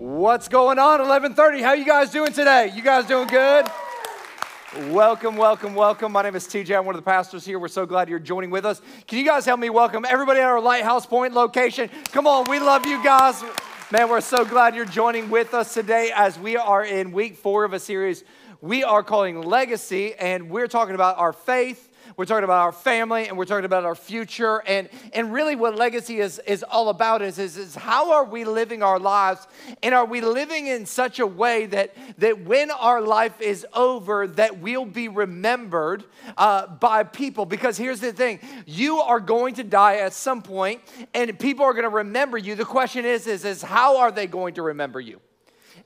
What's going on? 11:30. How you guys doing today? You guys doing good? Welcome, welcome, welcome. My name is TJ. I'm one of the pastors here. We're so glad you're joining with us. Can you guys help me welcome everybody at our Lighthouse Point location? Come on, we love you guys. Man, we're so glad you're joining with us today as we are in week four of a series we are calling Legacy, and we're talking about our faith we're talking about our family and we're talking about our future. And, and really, what legacy is, is all about is, is, is how are we living our lives? And are we living in such a way that, that when our life is over, that we'll be remembered uh, by people? Because here's the thing you are going to die at some point, and people are going to remember you. The question is, is, is how are they going to remember you?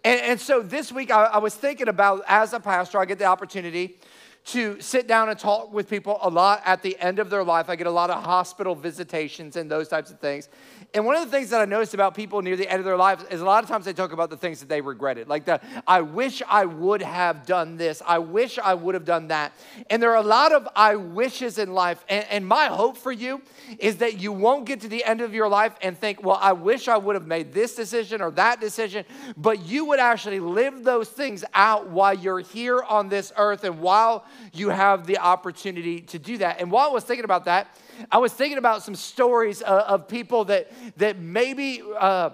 And, and so this week, I, I was thinking about as a pastor, I get the opportunity to sit down and talk with people a lot at the end of their life. I get a lot of hospital visitations and those types of things. And one of the things that I noticed about people near the end of their lives is a lot of times they talk about the things that they regretted. Like the, I wish I would have done this. I wish I would have done that. And there are a lot of I wishes in life. And, and my hope for you is that you won't get to the end of your life and think, well, I wish I would have made this decision or that decision. But you would actually live those things out while you're here on this earth and while you have the opportunity to do that. And while I was thinking about that, I was thinking about some stories uh, of people that, that maybe uh,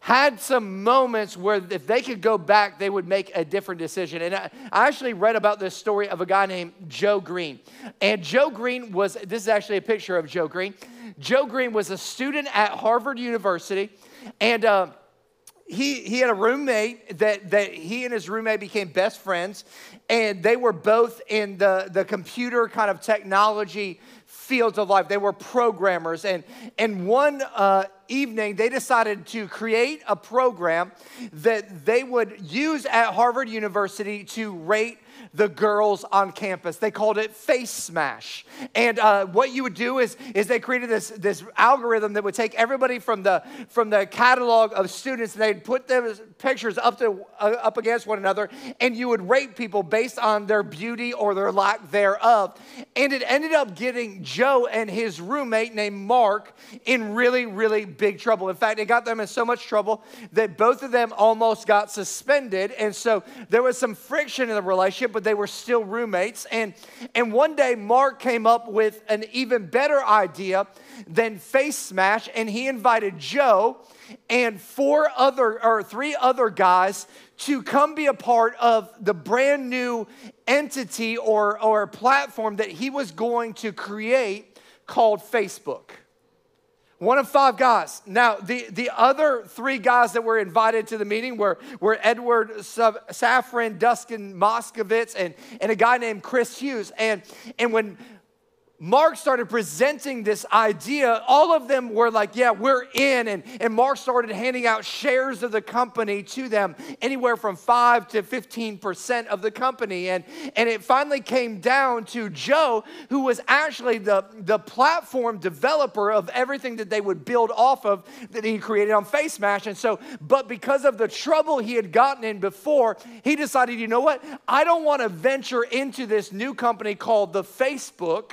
had some moments where if they could go back, they would make a different decision. And I, I actually read about this story of a guy named Joe Green. And Joe Green was, this is actually a picture of Joe Green. Joe Green was a student at Harvard University. And uh, he, he had a roommate that, that he and his roommate became best friends and they were both in the, the computer kind of technology fields of life. They were programmers. And, and one uh, evening, they decided to create a program that they would use at Harvard University to rate the girls on campus. They called it Face Smash. And uh, what you would do is, is they created this, this algorithm that would take everybody from the, from the catalog of students and they'd put their pictures up, to, uh, up against one another and you would rate people based on their beauty or their lack thereof. And it ended up getting Joe and his roommate named Mark in really, really big trouble. In fact, it got them in so much trouble that both of them almost got suspended. And so there was some friction in the relationship, but they were still roommates. And, and one day, Mark came up with an even better idea than Face Smash, and he invited Joe and four other or three other guys to come be a part of the brand new entity or, or platform that he was going to create called Facebook. One of five guys. Now, the, the other three guys that were invited to the meeting were, were Edward Safran, Dustin and, and a guy named Chris Hughes. And, and when Mark started presenting this idea, all of them were like, Yeah, we're in. And, and Mark started handing out shares of the company to them, anywhere from 5 to 15% of the company. And, and it finally came down to Joe, who was actually the, the platform developer of everything that they would build off of that he created on Face Smash. And so, but because of the trouble he had gotten in before, he decided, you know what? I don't want to venture into this new company called the Facebook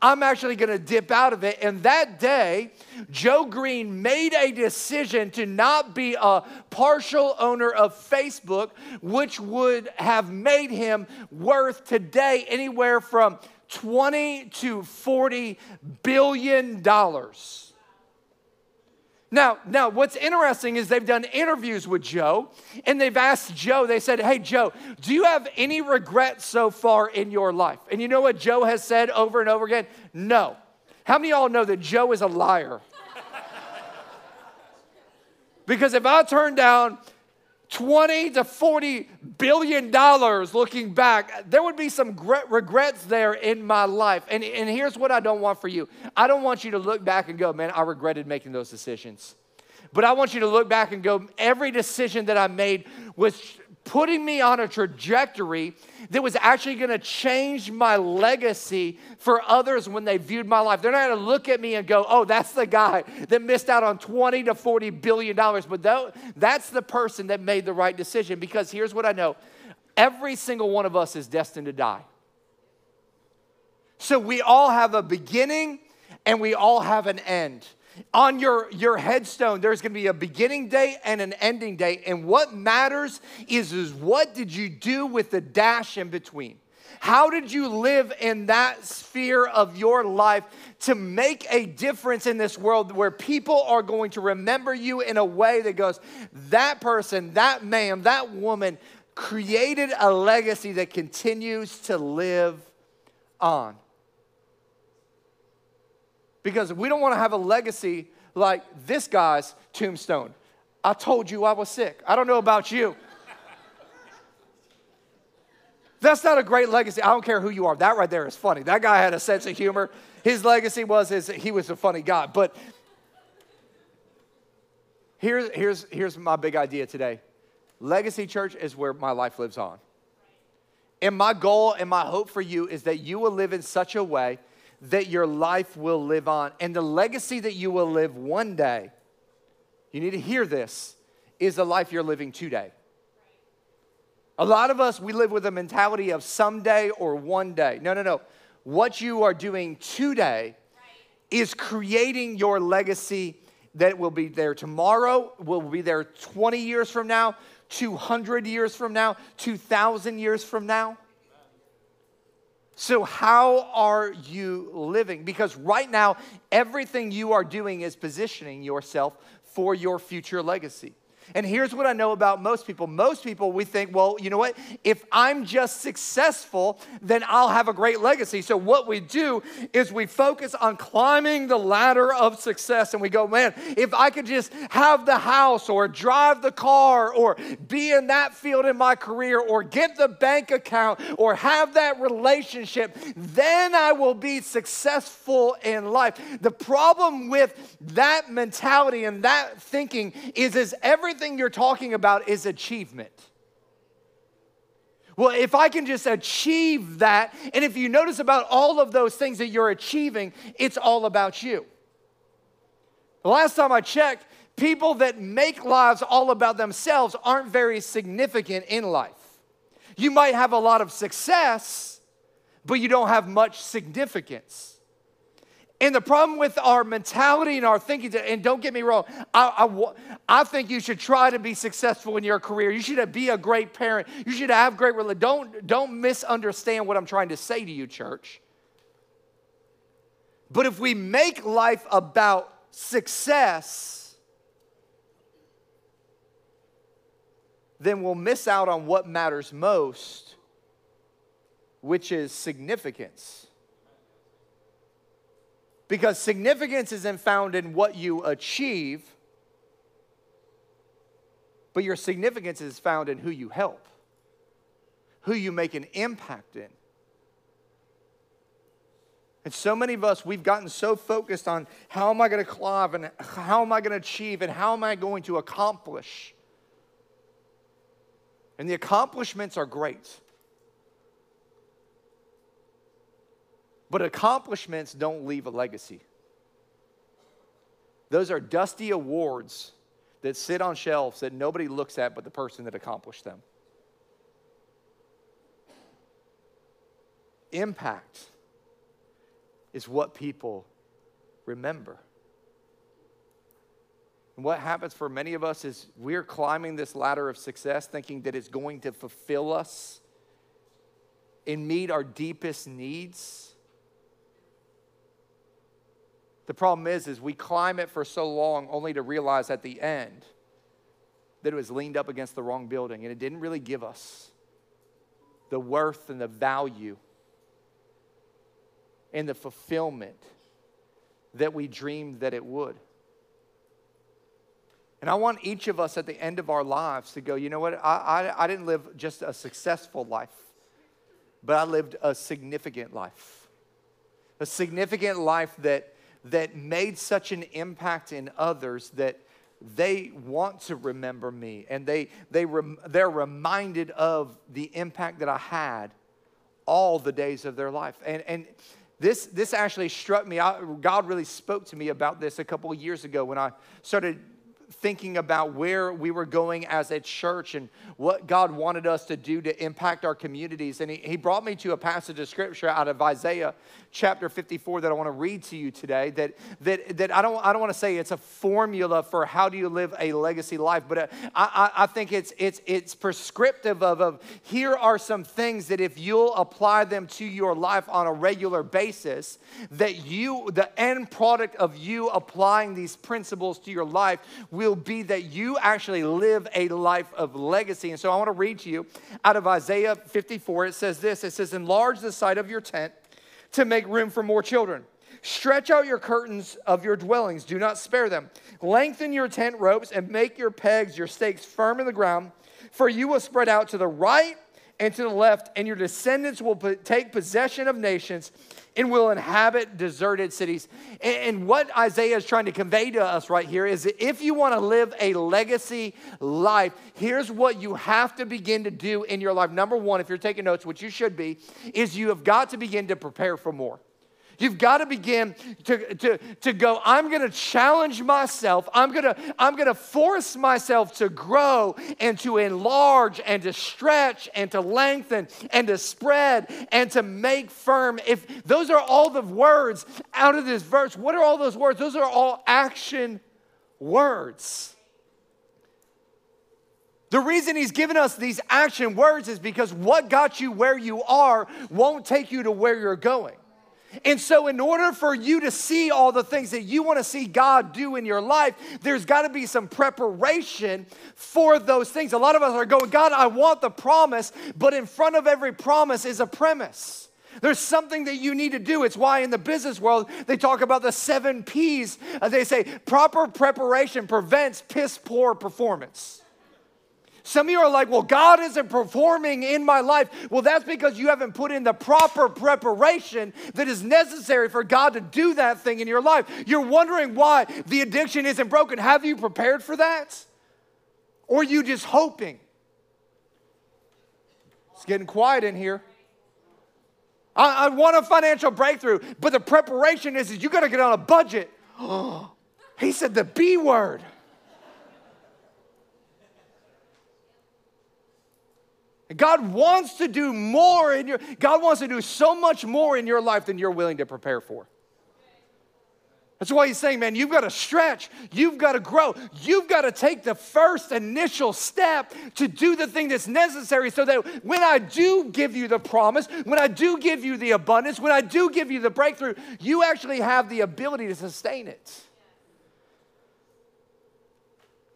I'm actually going to dip out of it. And that day, Joe Green made a decision to not be a partial owner of Facebook, which would have made him worth today anywhere from 20 to 40 billion dollars. Now, now, what's interesting is they've done interviews with Joe, and they've asked Joe, they said, Hey, Joe, do you have any regrets so far in your life? And you know what Joe has said over and over again? No. How many of y'all know that Joe is a liar? because if I turn down 20 to 40 billion dollars looking back, there would be some regrets there in my life. And, and here's what I don't want for you I don't want you to look back and go, man, I regretted making those decisions. But I want you to look back and go, every decision that I made was putting me on a trajectory that was actually going to change my legacy for others when they viewed my life. They're not going to look at me and go, oh, that's the guy that missed out on 20 to 40 billion dollars. But that's the person that made the right decision because here's what I know every single one of us is destined to die. So we all have a beginning and we all have an end. On your, your headstone, there's gonna be a beginning date and an ending date. And what matters is, is what did you do with the dash in between? How did you live in that sphere of your life to make a difference in this world where people are going to remember you in a way that goes, that person, that man, that woman created a legacy that continues to live on? Because we don't want to have a legacy like this guy's tombstone. I told you I was sick. I don't know about you. That's not a great legacy. I don't care who you are. That right there is funny. That guy had a sense of humor. His legacy was his, he was a funny guy. But here's, here's, here's my big idea today Legacy Church is where my life lives on. And my goal and my hope for you is that you will live in such a way that your life will live on. And the legacy that you will live one day, you need to hear this, is the life you're living today. A lot of us, we live with a mentality of someday or one day. No, no, no. What you are doing today is creating your legacy that will be there tomorrow, will be there 20 years from now, 200 years from now, 2,000 years from now. So, how are you living? Because right now, everything you are doing is positioning yourself for your future legacy. And here's what I know about most people. Most people, we think, well, you know what? If I'm just successful, then I'll have a great legacy. So, what we do is we focus on climbing the ladder of success and we go, man, if I could just have the house or drive the car or be in that field in my career or get the bank account or have that relationship, then I will be successful in life. The problem with that mentality and that thinking is, is everything you're talking about is achievement. Well, if I can just achieve that, and if you notice about all of those things that you're achieving, it's all about you. The last time I checked, people that make lives all about themselves aren't very significant in life. You might have a lot of success, but you don't have much significance. And the problem with our mentality and our thinking, and don't get me wrong, I, I, I, think you should try to be successful in your career. You should be a great parent. You should have great religion. Don't, don't misunderstand what I'm trying to say to you, church. But if we make life about success, then we'll miss out on what matters most, which is significance. Because significance isn't found in what you achieve, but your significance is found in who you help, who you make an impact in. And so many of us, we've gotten so focused on how am I going to climb and how am I going to achieve and how am I going to accomplish. And the accomplishments are great. But accomplishments don't leave a legacy. Those are dusty awards that sit on shelves that nobody looks at but the person that accomplished them. Impact is what people remember. And what happens for many of us is we're climbing this ladder of success thinking that it's going to fulfill us and meet our deepest needs. The problem is, is we climb it for so long only to realize at the end that it was leaned up against the wrong building and it didn't really give us the worth and the value and the fulfillment that we dreamed that it would. And I want each of us at the end of our lives to go, you know what? I, I, I didn't live just a successful life, but I lived a significant life. A significant life that that made such an impact in others that they want to remember me and they, they rem, they're reminded of the impact that I had all the days of their life. And, and this, this actually struck me. I, God really spoke to me about this a couple of years ago when I started thinking about where we were going as a church and what God wanted us to do to impact our communities. And he, he brought me to a passage of scripture out of Isaiah chapter 54 that I want to read to you today. That, that, that I, don't, I don't want to say it's a formula for how do you live a legacy life, but uh, I, I, I think it's, it's, it's prescriptive of, of here are some things that if you'll apply them to your life on a regular basis, that you, the end product of you applying these principles to your life will be that you actually live a life of legacy. And so I want to read to you out of Isaiah 54. It says this it says, Enlarge the side of your tent to make room for more children. Stretch out your curtains of your dwellings, do not spare them. Lengthen your tent ropes and make your pegs, your stakes firm in the ground, for you will spread out to the right and to the left, and your descendants will take possession of nations and will inhabit deserted cities. And, what Isaiah is trying to convey to us right here is that if you want to live a legacy life, here's what you have to begin to do in your life. Number one, if you're taking notes, which you should be, is you have got to begin to prepare for more. You've got to begin to, to, to go, I'm going to challenge myself. I'm going to I'm going to force myself to grow and to enlarge and to stretch and to lengthen and to spread and to make firm. If those are all the words out of this verse, what are all those words? Those are all action words. The reason he's given us these action words is because what got you where you are won't take you to where you're going. And so, in order for you to see all the things that you want to see God do in your life, there's got to be some preparation for those things. A lot of us are going, God, I want the promise, but in front of every promise is a premise. There's something that you need to do. It's why in the business world they talk about the seven P's. Uh, they say proper preparation prevents piss poor performance. Some of you are like, well, God isn't performing in my life. Well, that's because you haven't put in the proper preparation that is necessary for God to do that thing in your life. You're wondering why the addiction isn't broken. Have you prepared for that? Or are you just hoping? It's getting quiet in here. I, I want a financial breakthrough, but the preparation is, is you got to get on a budget. he said the B word. God wants to do more in your God wants to do so much more in your life than you're willing to prepare for. That's why he's saying, man, you've got to stretch, you've got to grow, you've got to take the first initial step to do the thing that's necessary so that when I do give you the promise, when I do give you the abundance, when I do give you the breakthrough, you actually have the ability to sustain it.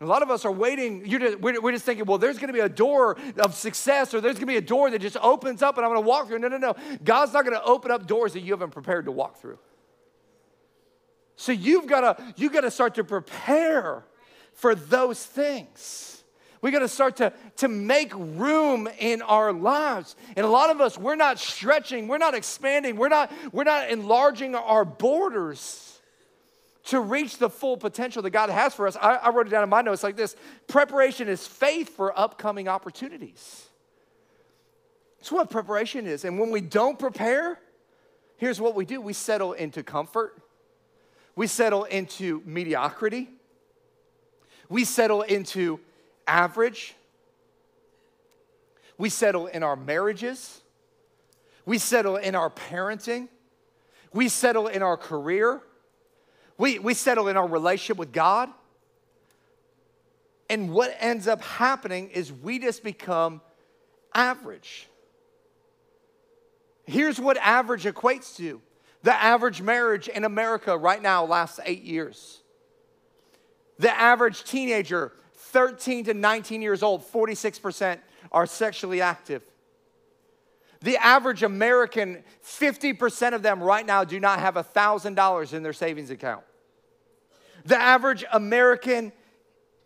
A lot of us are waiting. Just, we're, we're, just thinking, well, there's going to be a door of success, or there's going to be a door that just opens up, and I'm going to walk through. No, no, no. God's not going to open up doors that you haven't prepared to walk through. So you've got to you got to start to prepare for those things. We got to start to, to make room in our lives. And a lot of us, we're not stretching, we're not expanding, we're not, we're not enlarging our borders to reach the full potential that God has for us. I, I wrote it down in my notes like this preparation is faith for upcoming opportunities. That's what preparation is. And when we don't prepare, here's what we do we settle into comfort, we settle into mediocrity, we settle into average, we settle in our marriages, we settle in our parenting, we settle in our career. We, we settle in our relationship with God. And what ends up happening is we just become average. Here's what average equates to the average marriage in America right now lasts eight years. The average teenager, 13 to 19 years old, 46% are sexually active. The average American, 50% of them right now do not have $1,000 in their savings account. The average American,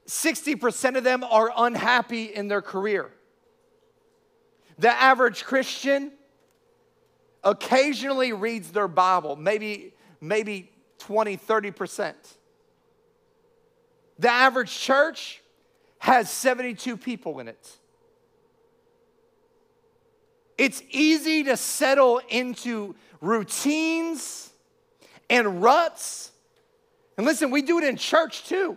60% of them are unhappy in their career. The average Christian occasionally reads their Bible, maybe, maybe 20, 30%. The average church has 72 people in it. It's easy to settle into routines and ruts. And listen, we do it in church too.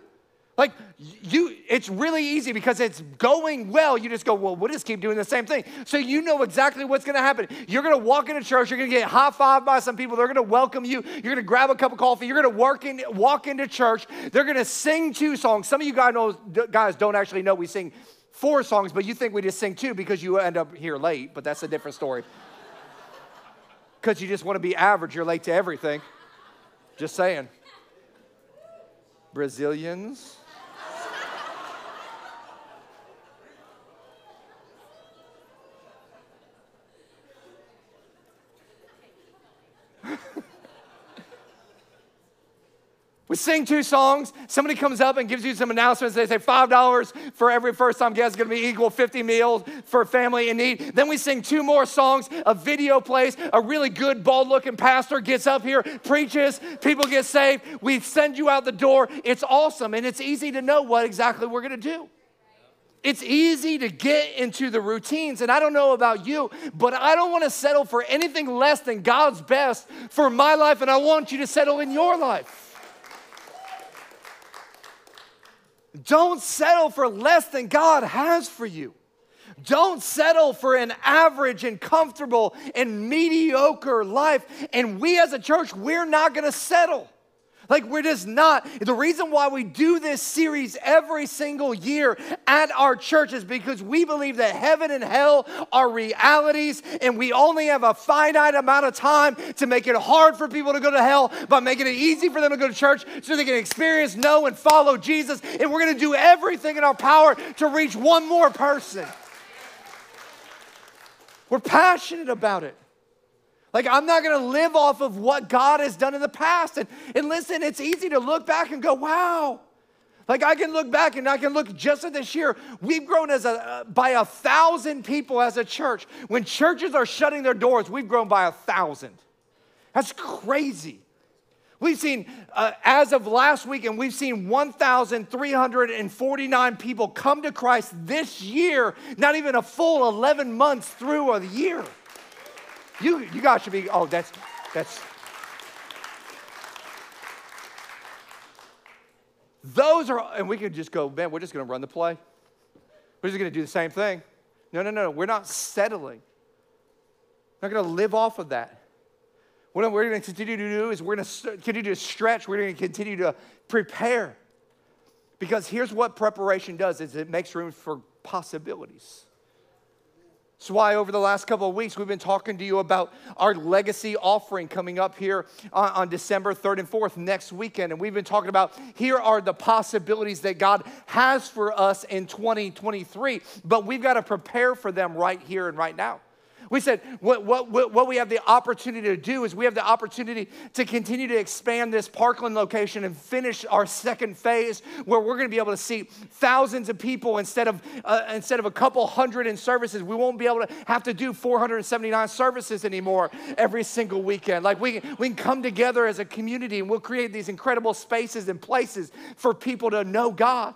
Like you, it's really easy because it's going well. You just go, well, we'll just keep doing the same thing. So you know exactly what's to happen. You're to walk into church. You're to get high five by some people. They're to welcome you. You're to grab a cup of coffee. You're to work in, walk into church. They're to sing two songs. Some of you guys, know, guys don't actually know we sing four songs, but you think we just sing two because you end up here late. But that's a different story. Because you just want to be average. You're late to everything. Just saying. Brazilians. We sing two songs. Somebody comes up and gives you some announcements. They say $5 for every first time guest is going to be equal 50 meals for family in need. Then we sing two more songs. A video plays. A really good, bald looking pastor gets up here, preaches. People get saved. We send you out the door. It's awesome. And it's easy to know what exactly we're going to do. It's easy to get into the routines. And I don't know about you, but I don't want to settle for anything less than God's best for my life. And I want you to settle in your life. Don't settle for less than God has for you. Don't settle for an average and comfortable and mediocre life. And we as a church, we're not gonna settle. Like, we're just not. The reason why we do this series every single year at our church is because we believe that heaven and hell are realities, and we only have a finite amount of time to make it hard for people to go to hell by making it easy for them to go to church so they can experience, know, and follow Jesus. And we're gonna do everything in our power to reach one more person. We're passionate about it. Like, I'm not gonna live off of what God has done in the past. And, and listen, it's easy to look back and go, wow. Like, I can look back and I can look just at this year. We've grown as a, uh, by a thousand people as a church. When churches are shutting their doors, we've grown by a thousand. That's crazy. We've seen, uh, as of last week, and we've seen 1,349 people come to Christ this year, not even a full 11 months through a year. You, you guys should be, oh, that's, that's. Those are, and we could just go, man, we're just going to run the play. We're just going to do the same thing. No, no, no, we're not settling. We're not going to live off of that. What we're going to continue to do is we're going to continue to stretch. We're going to continue to prepare. Because here's what preparation does is it makes room for possibilities. That's why over the last couple of weeks, we've been talking to you about our legacy offering coming up here on, on, December 3rd and 4th next weekend. And we've been talking about here are the possibilities that God has for us in 2023, but we've got to prepare for them right here and right now. We said what, what, what we have the opportunity to do is we have the opportunity to continue to expand this Parkland location and finish our second phase where we're going to be able to see thousands of people instead of, uh, instead of a couple hundred in services. We won't be able to have to do 479 services anymore every single weekend. Like we, we can come together as a community and we'll create these incredible spaces and places for people to know God.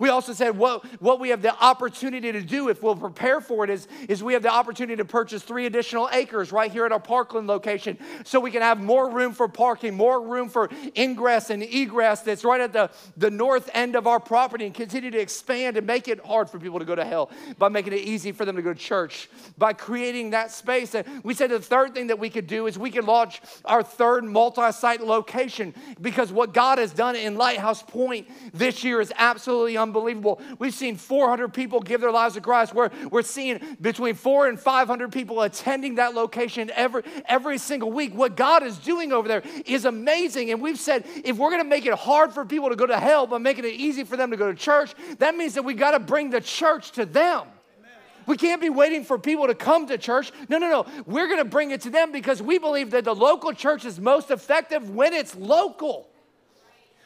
We also said what, what we have the opportunity to do if we'll prepare for it is, is we have the opportunity to purchase three additional acres right here at our Parkland location so we can have more room for parking, more room for ingress and egress that's right at the, the north end of our property and continue to expand and make it hard for people to go to hell by making it easy for them to go to church, by creating that space. And we said the third thing that we could do is we could launch our third multi site location because what God has done in Lighthouse Point this year is absolutely unbelievable unbelievable. We've seen 400 people give their lives to Christ. We're, we're seeing between four and 500 people attending that location every, every single week. What God is doing over there is amazing. And we've said if we're going to make it hard for people to go to hell, but making it easy for them to go to church, that means that we got to bring the church to them. We can't be waiting for people to come to church. No, no, no. We're going to bring it to them because we believe that the local church is most effective when it's local.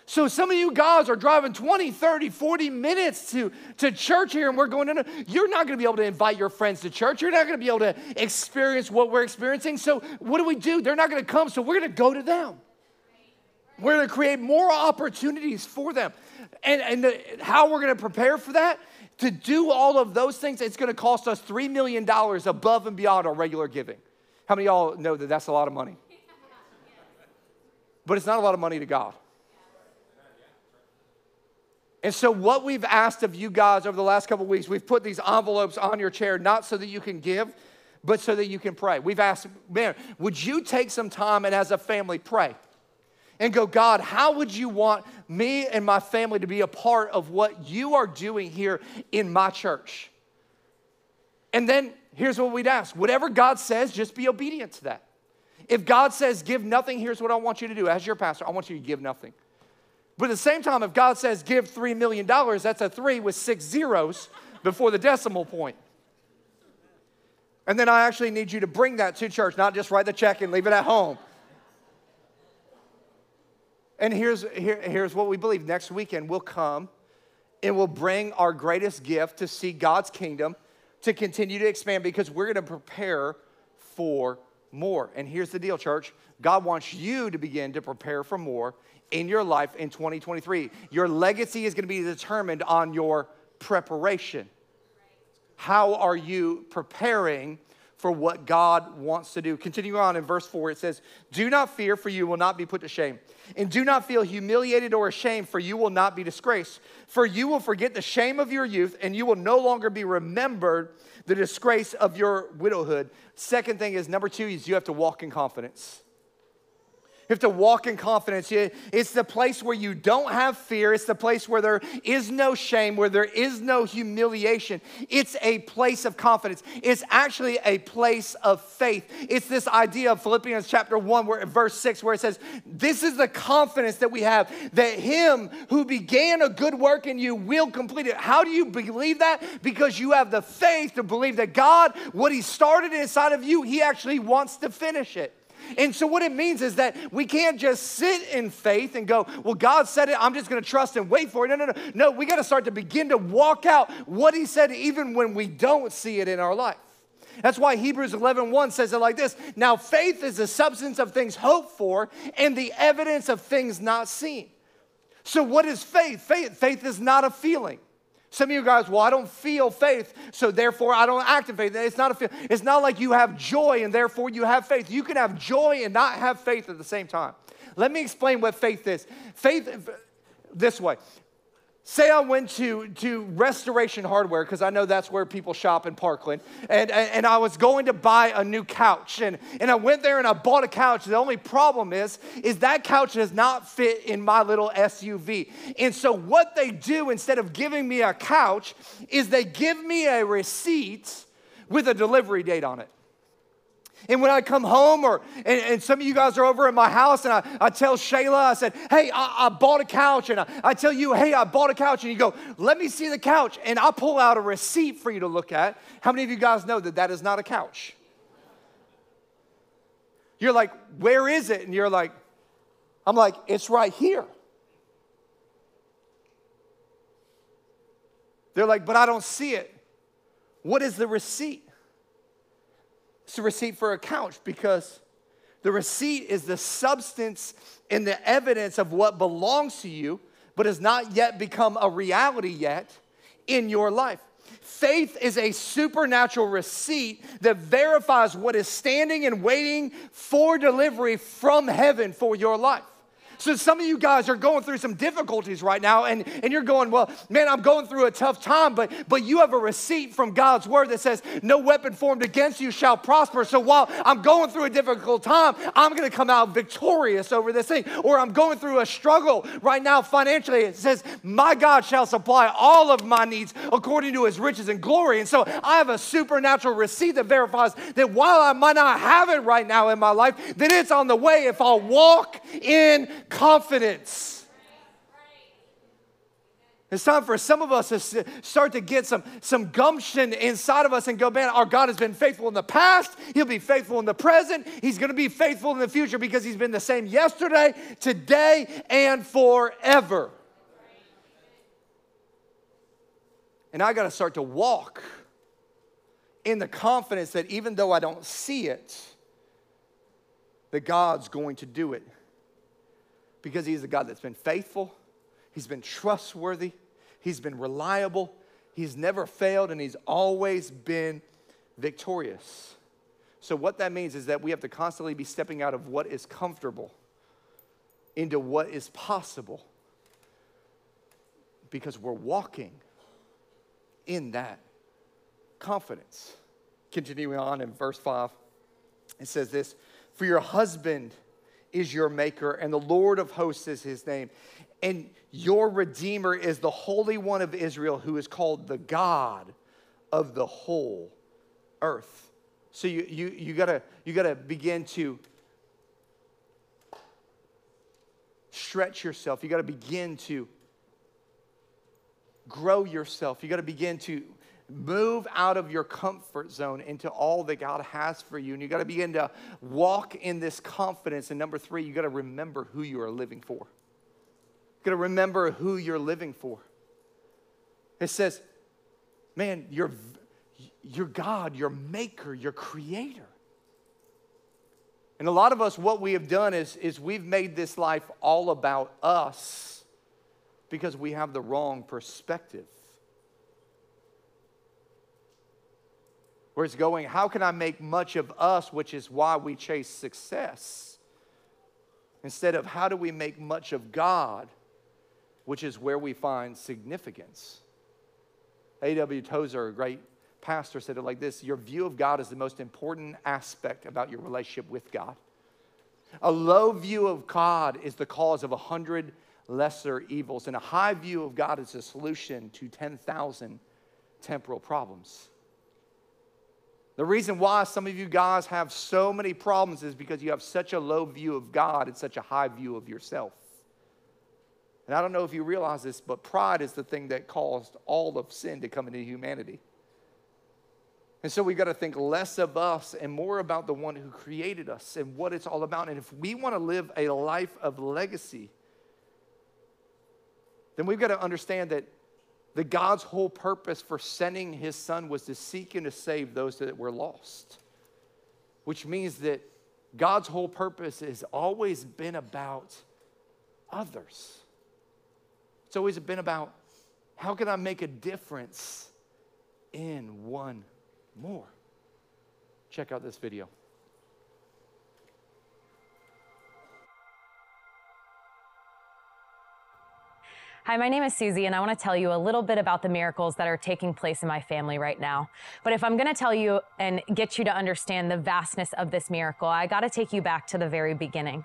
So some of you guys are driving 20, 30, 40 minutes to, to church here, and we're going, no, you're not going to be able to invite your friends to church. You're not going to be able to experience what we're experiencing. So what do we do? They're not going to come, so we're going to go to them. We're going to create more opportunities for them. And, and the, how we're going to prepare for that? To do all of those things, it's going to cost us $3 million above and beyond our regular giving. How many y'all know that that's a lot of money? But it's not a lot of money to God. And so, what we've asked of you guys over the last couple weeks, we've put these envelopes on your chair, not so that you can give, but so that you can pray. We've asked, man, would you take some time and as a family pray? And go, God, how would you want me and my family to be a part of what you are doing here in my church? And then here's what we'd ask whatever God says, just be obedient to that. If God says give nothing, here's what I want you to do. As your pastor, I want you to give nothing. But at the same time, if God says give $3 million, that's a three with six zeros before the decimal point. And then I actually need you to bring that to church, not just write the check and leave it at home. And here's, here, here's what we believe next weekend we'll come and we'll bring our greatest gift to see God's kingdom to continue to expand because we're going to prepare for more. And here's the deal, church God wants you to begin to prepare for more in your life in 2023. Your legacy is going to be determined on your preparation. How are you preparing for what God wants to do? Continue on in verse 4, it says, Do not fear, for you will not be put to shame. And do not feel humiliated or ashamed, for you will not be disgraced. For you will forget the shame of your youth, and you will no longer be remembered the disgrace of your widowhood. Second thing is, number two, is you have to walk in confidence. You have to walk in confidence. It's the place where you don't have fear. It's the place where there is no shame, where there is no humiliation. It's a place of confidence. It's actually a place of faith. It's this idea of Philippians chapter 1, where, verse 6, where it says, This is the confidence that we have that him who began a good work in you will complete it. How do you believe that? Because you have the faith to believe that God, what he started inside of you, he actually wants to finish it. And so, what it means is that we can't just sit in faith and go, Well, God said it, I'm just gonna trust and wait for it. No, no, no. No, we gotta start to begin to walk out what He said, even when we don't see it in our life. That's why Hebrews 11 1 says it like this Now, faith is the substance of things hoped for and the evidence of things not seen. So, what is faith? Faith, faith is not a feeling. Some of you guys, well, I don't feel faith, so therefore I don't activate It's not a feel. It's not like you have joy and therefore you have faith. You can have joy and not have faith at the same time. Let me explain what faith is. Faith this way. Say I went to, to Restoration Hardware, because I know that's where people shop in Parkland, and, and I was going to buy a new couch. And, and I went there and I bought a couch. The only problem is, is that couch does not fit in my little SUV. And so what they do instead of giving me a couch is they give me a receipt with a delivery date on it. And when I come home, or and, and, some of you guys are over at my house, and I, I tell Shayla, I said, Hey, I, I bought a couch. And I, I, tell you, Hey, I bought a couch. And you go, Let me see the couch. And I pull out a receipt for you to look at. How many of you guys know that that is not a couch? You're like, Where is it? And you're like, I'm like, It's right here. They're like, But I don't see it. What is the receipt? It's a receipt for a couch because the receipt is the substance and the evidence of what belongs to you, but has not yet become a reality yet in your life. Faith is a supernatural receipt that verifies what is standing and waiting for delivery from heaven for your life. So some of you guys are going through some difficulties right now, and, and you're going, Well, man, I'm going through a tough time, but but you have a receipt from God's word that says, No weapon formed against you shall prosper. So while I'm going through a difficult time, I'm gonna come out victorious over this thing. Or I'm going through a struggle right now financially. It says, My God shall supply all of my needs according to his riches and glory. And so I have a supernatural receipt that verifies that while I might not have it right now in my life, that it's on the way if I'll walk in confidence. It's time for some of us to start to get some, some gumption inside of us and go, man, our God has been faithful in the past. He'll be faithful in the present. He's going to be faithful in the future because He's been the same yesterday, today, and forever. And I got to start to walk in the confidence that even though I don't see it, that God's going to do it because He's a God that's been faithful, He's been trustworthy, He's been reliable, He's never failed, and He's always been victorious. So, what that means is that we have to constantly be stepping out of what is comfortable into what is possible because we're walking in that confidence. Continuing on in verse 5, it says this For your husband is your maker, and the Lord of hosts is his name. And your Redeemer is the Holy One of Israel, who is called the God of the whole earth. So you, you, you, gotta, you gotta begin to stretch yourself. You gotta begin to grow yourself. You gotta begin to move out of your comfort zone into all that God has for you. And you got to begin to walk in this confidence. And number three, you got to remember who you are living for. You got to remember who you're living for. It says, man, you're, you're God, your maker, your creator. And a lot of us, what we have done is, is we've made this life all about us because we have the wrong perspective. Where it's going, how can I make much of us, which is why we chase success, instead of how do we make much of God, which is where we find significance. A.W. Tozer, a great pastor, said it like this Your view of God is the most important aspect about your relationship with God. A low view of God is the cause of a hundred lesser evils, and a high view of God is the solution to 10,000 temporal problems. The reason why some of you guys have so many problems is because you have such a low view of God and such a high view of yourself. And I don't know if you realize this, but pride is the thing that caused all of sin to come into humanity. And so we've got to think less of us and more about the one who created us and what it's all about. And if we want to live a life of legacy, then we've got to understand that that God's whole purpose for sending his son was to seek and to save those that were lost. Which means that God's whole purpose has always been about others. It's always been about how can I make a difference in one more? Check out this video. Hi, my name is Susie, and I want to tell you a little bit about the miracles that are taking place in my family right now. But if I'm going to tell you and get you to understand the vastness of this miracle, I got to take you back to the very beginning.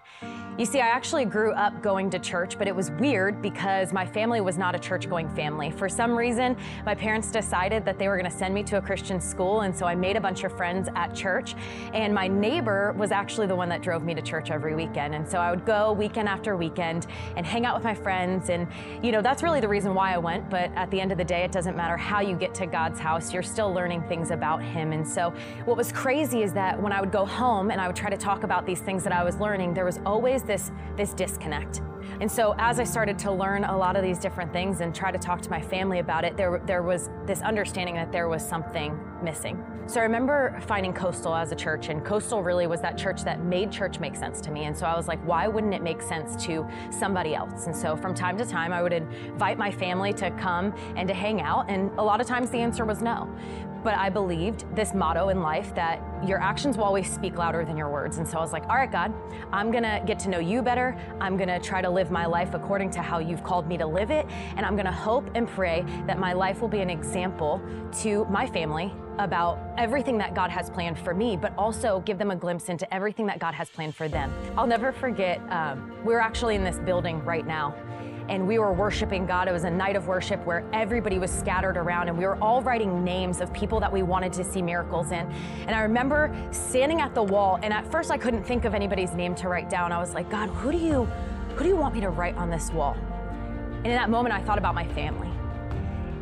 You see, I actually grew up going to church, but it was weird because my family was not a church going family. For some reason, my parents decided that they were going to send me to a Christian school, and so I made a bunch of friends at church. And my neighbor was actually the one that drove me to church every weekend. And so I would go weekend after weekend and hang out with my friends and, you you know, that's really the reason why I went. But at the end of the day, it doesn't matter how you get to God's house, you're still learning things about Him. And so, what was crazy is that when I would go home and I would try to talk about these things that I was learning, there was always this, this disconnect. And so, as I started to learn a lot of these different things and try to talk to my family about it, there, there was this understanding that there was something missing. So I remember finding Coastal as a church, and Coastal really was that church that made church make sense to me. And so I was like, why wouldn't it make sense to somebody else? And so from time to time, I would invite my family to come and to hang out, and a lot of times the answer was no. But I believed this motto in life that your actions will always speak louder than your words. And so I was like, all right, God, I'm gonna get to know you better. I'm gonna try to live my life according to how you've called me to live it. And I'm gonna hope and pray that my life will be an example to my family about everything that God has planned for me, but also give them a glimpse into everything that God has planned for them. I'll never forget, um, we're actually in this building right now and we were worshiping God. It was a night of worship where everybody was scattered around and we were all writing names of people that we wanted to see miracles in. And I remember standing at the wall and at first I couldn't think of anybody's name to write down. I was like, God, who do you who do you want me to write on this wall? And in that moment I thought about my family.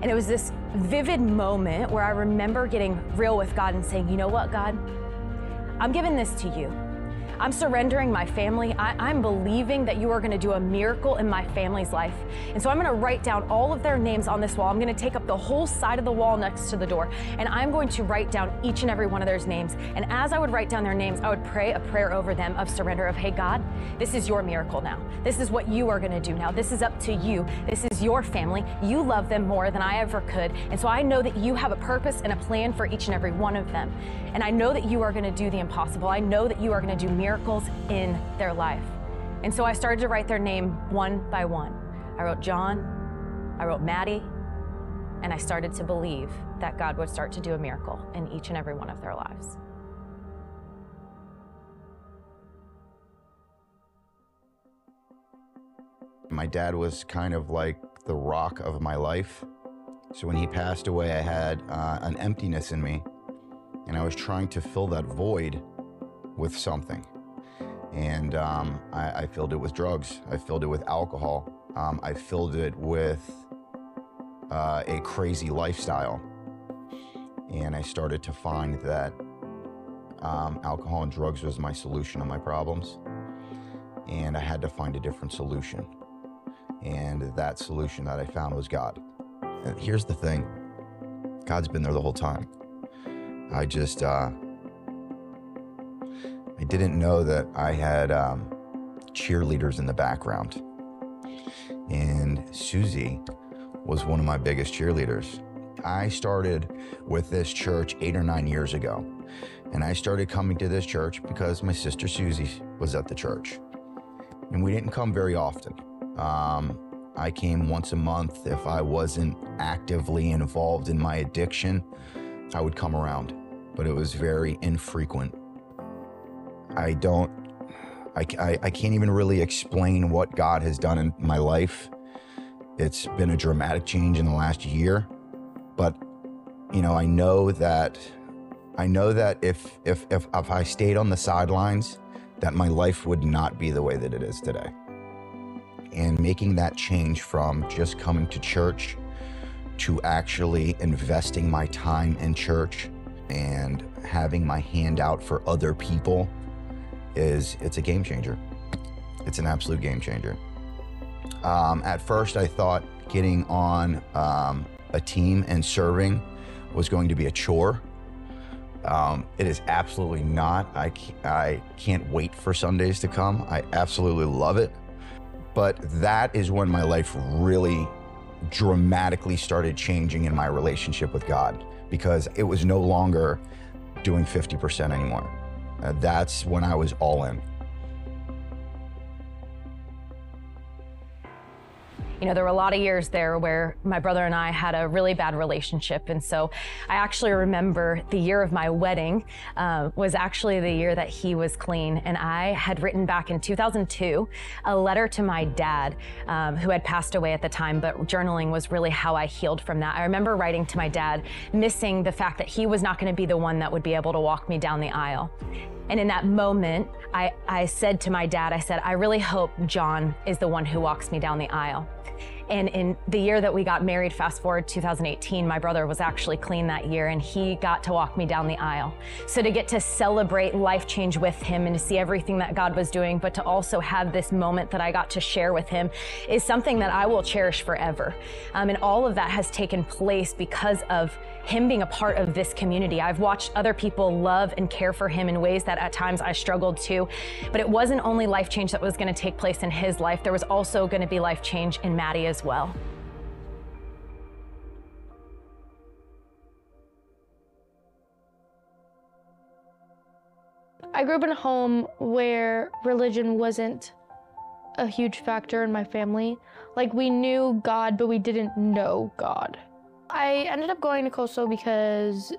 And it was this vivid moment where I remember getting real with God and saying, you know what, God? I'm giving this to you. I'm surrendering my family. I, am believing that you are going to do a miracle in my family's life. And so I'm going to write down all of their names on this wall. I'm going to take up the whole side of the wall next to the door, and I'm going to write down each and every one of their names. And as I would write down their names, I would pray a prayer over them of surrender of, hey, God, this is your miracle now. This is what you are going to do now. This is up to you. This is your family. You love them more than I ever could. And so I know that you have a purpose and a plan for each and every one of them. And I know that you are going to do the impossible. I know that you are going to do miracles miracles in their life. And so I started to write their name one by one. I wrote John, I wrote Maddie, and I started to believe that God would start to do a miracle in each and every one of their lives. My dad was kind of like the rock of my life. So when he passed away, I had uh, an emptiness in me, and I was trying to fill that void with something. And um, I, I, filled it with drugs, I filled it with alcohol, um, I filled it with uh, a crazy lifestyle. And I started to find that um, alcohol and drugs was my solution to my problems. And I had to find a different solution. And that solution that I found was God. And here's the thing God's been there the whole time. I just, uh, I didn't know that I had um, cheerleaders in the background. And Susie was one of my biggest cheerleaders. I started with this church eight or nine years ago. And I started coming to this church because my sister Susie was at the church. And we didn't come very often. Um, I came once a month. If I wasn't actively involved in my addiction, I would come around, but it was very infrequent. I don't, I, I, I can't even really explain what God has done in my life. It's been a dramatic change in the last year, but you know, I know that I know that if if if, if I stayed on the sidelines, that my life would not be the way that it is today and making that change from just coming to church to actually investing my time in church and having my hand out for other people is it's a game changer. It's an absolute game changer. Um, at first, I thought getting on um, a team and serving was going to be a chore. Um, it is absolutely not. I, I can't wait for Sundays to come. I absolutely love it. But that is when my life really dramatically started changing in my relationship with God because it was no longer doing 50% anymore. Uh, that's when I was all in. You know, there were a lot of years there where my brother and I had a really bad relationship. And so I actually remember the year of my wedding uh, was actually the year that he was clean. And I had written back in 2002 a letter to my dad, um, who had passed away at the time, but journaling was really how I healed from that. I remember writing to my dad, missing the fact that he was not going to be the one that would be able to walk me down the aisle. And in that moment, I, I said to my dad, I said, I really hope John is the one who walks me down the aisle. And in the year that we got married, fast forward 2018, my brother was actually clean that year and he got to walk me down the aisle. So to get to celebrate life change with him and to see everything that God was doing, but to also have this moment that I got to share with him is something that I will cherish forever. Um, and all of that has taken place because of him being a part of this community. I've watched other people love and care for him in ways that at times I struggled to. But it wasn't only life change that was going to take place in his life, there was also going to be life change in Maddie as well. I grew up in a home where religion wasn't a huge factor in my family. Like, we knew God, but we didn't know God. I ended up going to Coastal because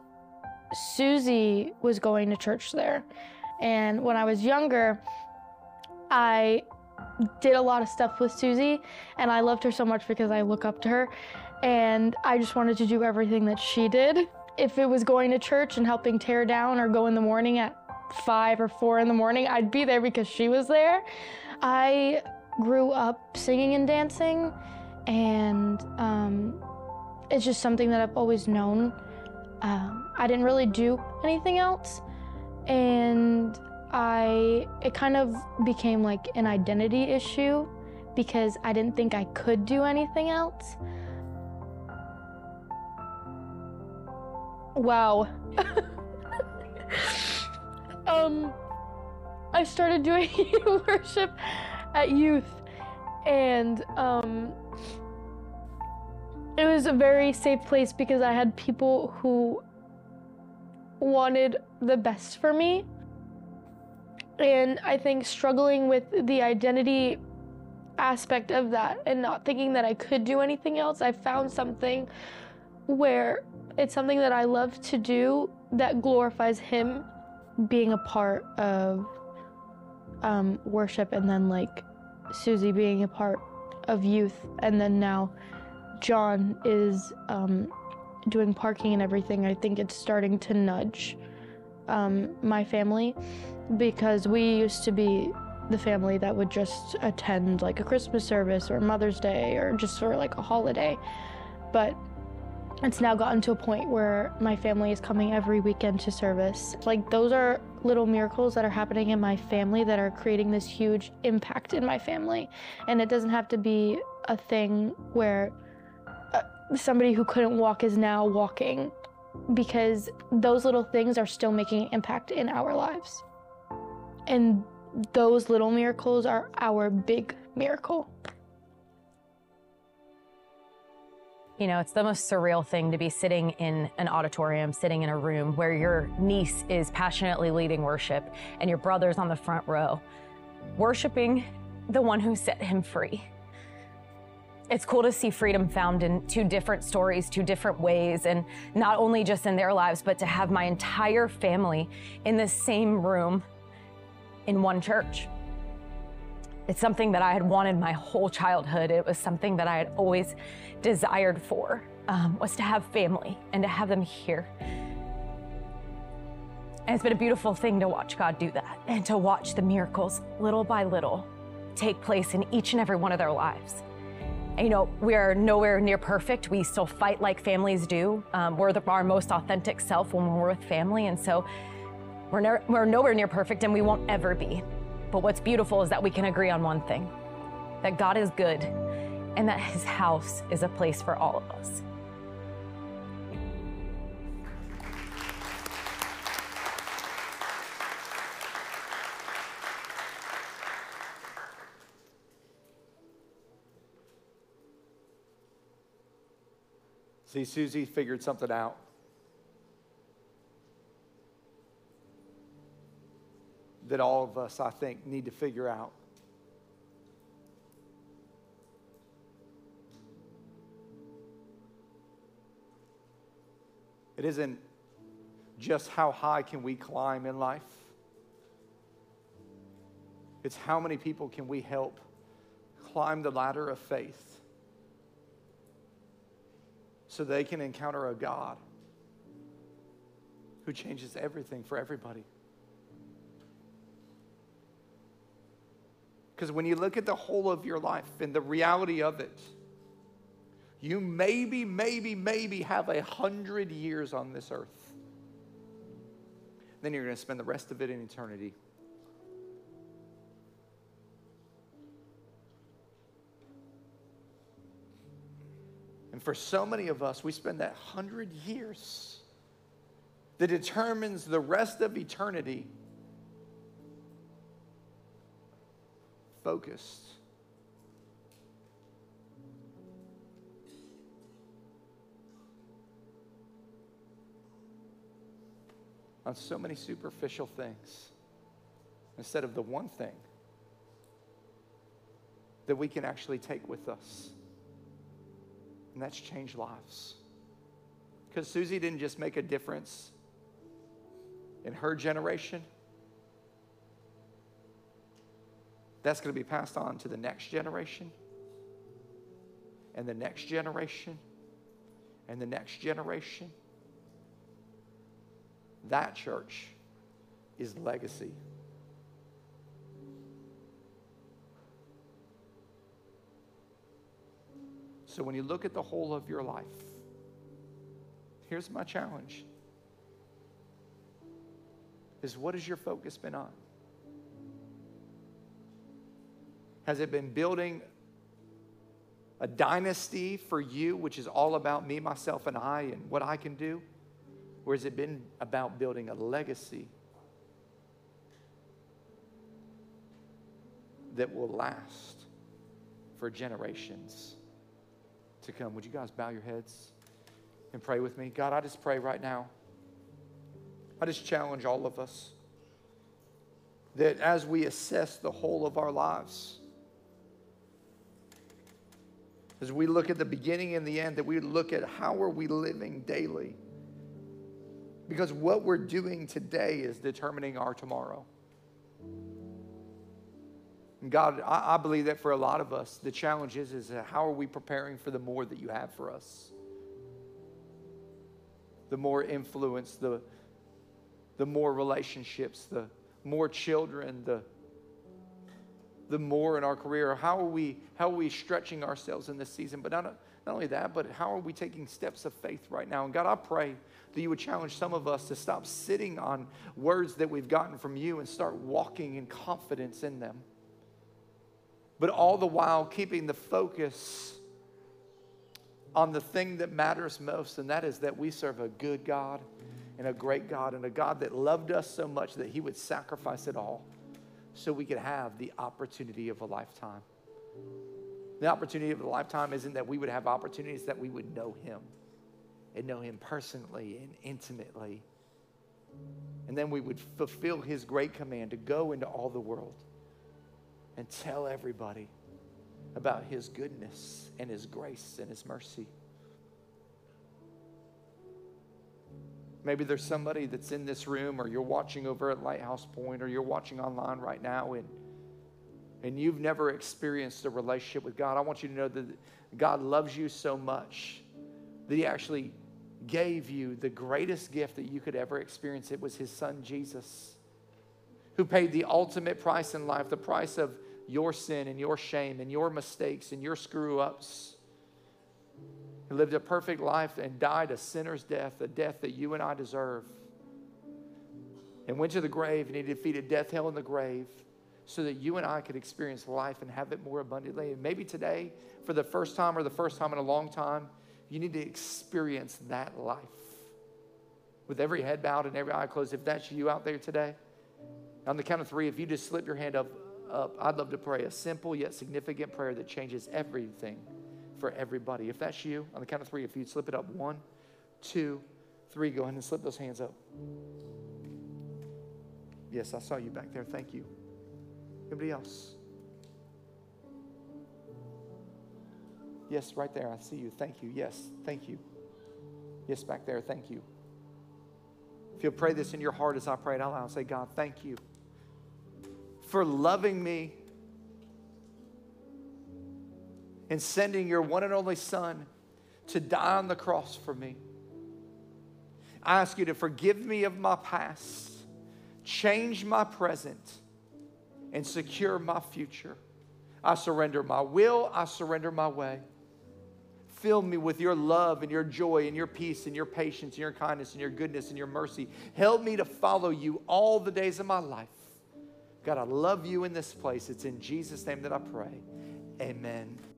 Susie was going to church there. And when I was younger, I did a lot of stuff with Susie, and I loved her so much because I look up to her. And I just wanted to do everything that she did. If it was going to church and helping tear down or go in the morning at five or four in the morning, I'd be there because she was there. I grew up singing and dancing, and um, it's just something that I've always known. Um, I didn't really do anything else, and I it kind of became like an identity issue because I didn't think I could do anything else. Wow. um, I started doing worship at youth, and um, it was a very safe place because I had people who wanted the best for me. And I think struggling with the identity aspect of that and not thinking that I could do anything else, I found something where it's something that I love to do that glorifies Him being a part of um, worship and then like Susie being a part of youth and then now John is um, doing parking and everything. I think it's starting to nudge um, my family because we used to be the family that would just attend like a Christmas service or Mother's Day or just for like a holiday. But it's now gotten to a point where my family is coming every weekend to service. Like, those are little miracles that are happening in my family that are creating this huge impact in my family. And it doesn't have to be a thing where uh, somebody who couldn't walk is now walking, because those little things are still making an impact in our lives. And those little miracles are our big miracle. You know, it's the most surreal thing to be sitting in an auditorium, sitting in a room where your niece is passionately leading worship and your brother's on the front row, worshiping the one who set him free. It's cool to see freedom found in two different stories, two different ways, and not only just in their lives, but to have my entire family in the same room in one church. It's something that I had wanted my whole childhood. It was something that I had always desired for, um, was to have family and to have them here. And it's been a beautiful thing to watch God do that and to watch the miracles little by little take place in each and every one of their lives. You know, we are nowhere near perfect. We still fight like families do. Um, we're the, our most authentic self when we're with family. And so we're, ne- we're nowhere near perfect and we won't ever be. But what's beautiful is that we can agree on one thing that God is good and that his house is a place for all of us. See, Susie figured something out. that all of us, I think, need to figure out. It isn't just how high can we climb in life. It's how many people can we help climb the ladder of faith so they can encounter a God who changes everything for everybody. Because when you look at the whole of your life and the reality of it, you maybe, maybe, maybe have a hundred years on this earth. Then you're going to spend the rest of it in eternity. And for so many of us, we spend that hundred years that determines the rest of eternity focused. On so many superficial things instead of the one thing that we can actually take with us. And that's changed lives. Because Susie didn't just make a difference in her generation. That's going to be passed on to the next generation, and the next generation, and the next generation. That church is legacy. So when you look at the whole of your life, here's my challenge is what has your focus been on? Has it been building a dynasty for you, which is all about me, myself, and I and what I can do? Or has it been about building a legacy that will last for generations to come? Would you guys bow your heads and pray with me? God, I just pray right now. I just challenge all of us that as we assess the whole of our lives, as we look at the beginning and the end, that we look at how are we living daily. Because what we're doing today is determining our tomorrow. And God, I, I, believe that for a lot of us, the challenge is, is how are we preparing for the more that you have for us? The more influence, the, the more relationships, the more children, the, the more in our career. How are we, how are we stretching ourselves in this season? But not, not only that, but how are we taking steps of faith right now? And God, I pray that you would challenge some of us to stop sitting on words that we've gotten from you and start walking in confidence in them. But all the while keeping the focus on the thing that matters most, and that is that we serve a good God and a great God and a God that loved us so much that he would sacrifice it all so we could have the opportunity of a lifetime. The opportunity of a lifetime isn't that we would have opportunities, that we would know him and know him personally and intimately. And then we would fulfill his great command to go into all the world and tell everybody about his goodness and his grace and his mercy. Maybe there's somebody that's in this room, or you're watching over at Lighthouse Point, or you're watching online right now, and, and you've never experienced a relationship with God. I want you to know that God loves you so much that He actually gave you the greatest gift that you could ever experience. It was His Son, Jesus, who paid the ultimate price in life, the price of your sin and your shame and your mistakes and your screw ups. He lived a perfect life and died a sinner's death, a death that you and I deserve. And went to the grave and he defeated death, hell, and the grave so that you and I could experience life and have it more abundantly. And maybe today, for the first time or the first time in a long time, you need to experience that life. With every head bowed and every eye closed, if that's you out there today, on the count of three, if you just slip your hand up, up, I'd love to pray a simple yet significant prayer that changes everything for everybody. If that's you, on the count of three, if you'd slip it up one, two, three, go ahead and slip those hands up. Yes, I saw you back there. Thank you. Anybody else? Yes, right there. I see you. Thank you. Yes, thank you. Yes, back there. Thank you. If you'll pray this in your heart as I pray it out loud, say, God, thank you for loving me and sending your one and only Son to die on the cross for me. I ask you to forgive me of my past, change my present, and secure my future. I surrender my will, I surrender my way. Fill me with your love and your joy and your peace and your patience and your kindness and your goodness and your mercy. Help me to follow you all the days of my life. God, I love you in this place. It's in Jesus' name that I pray. Amen.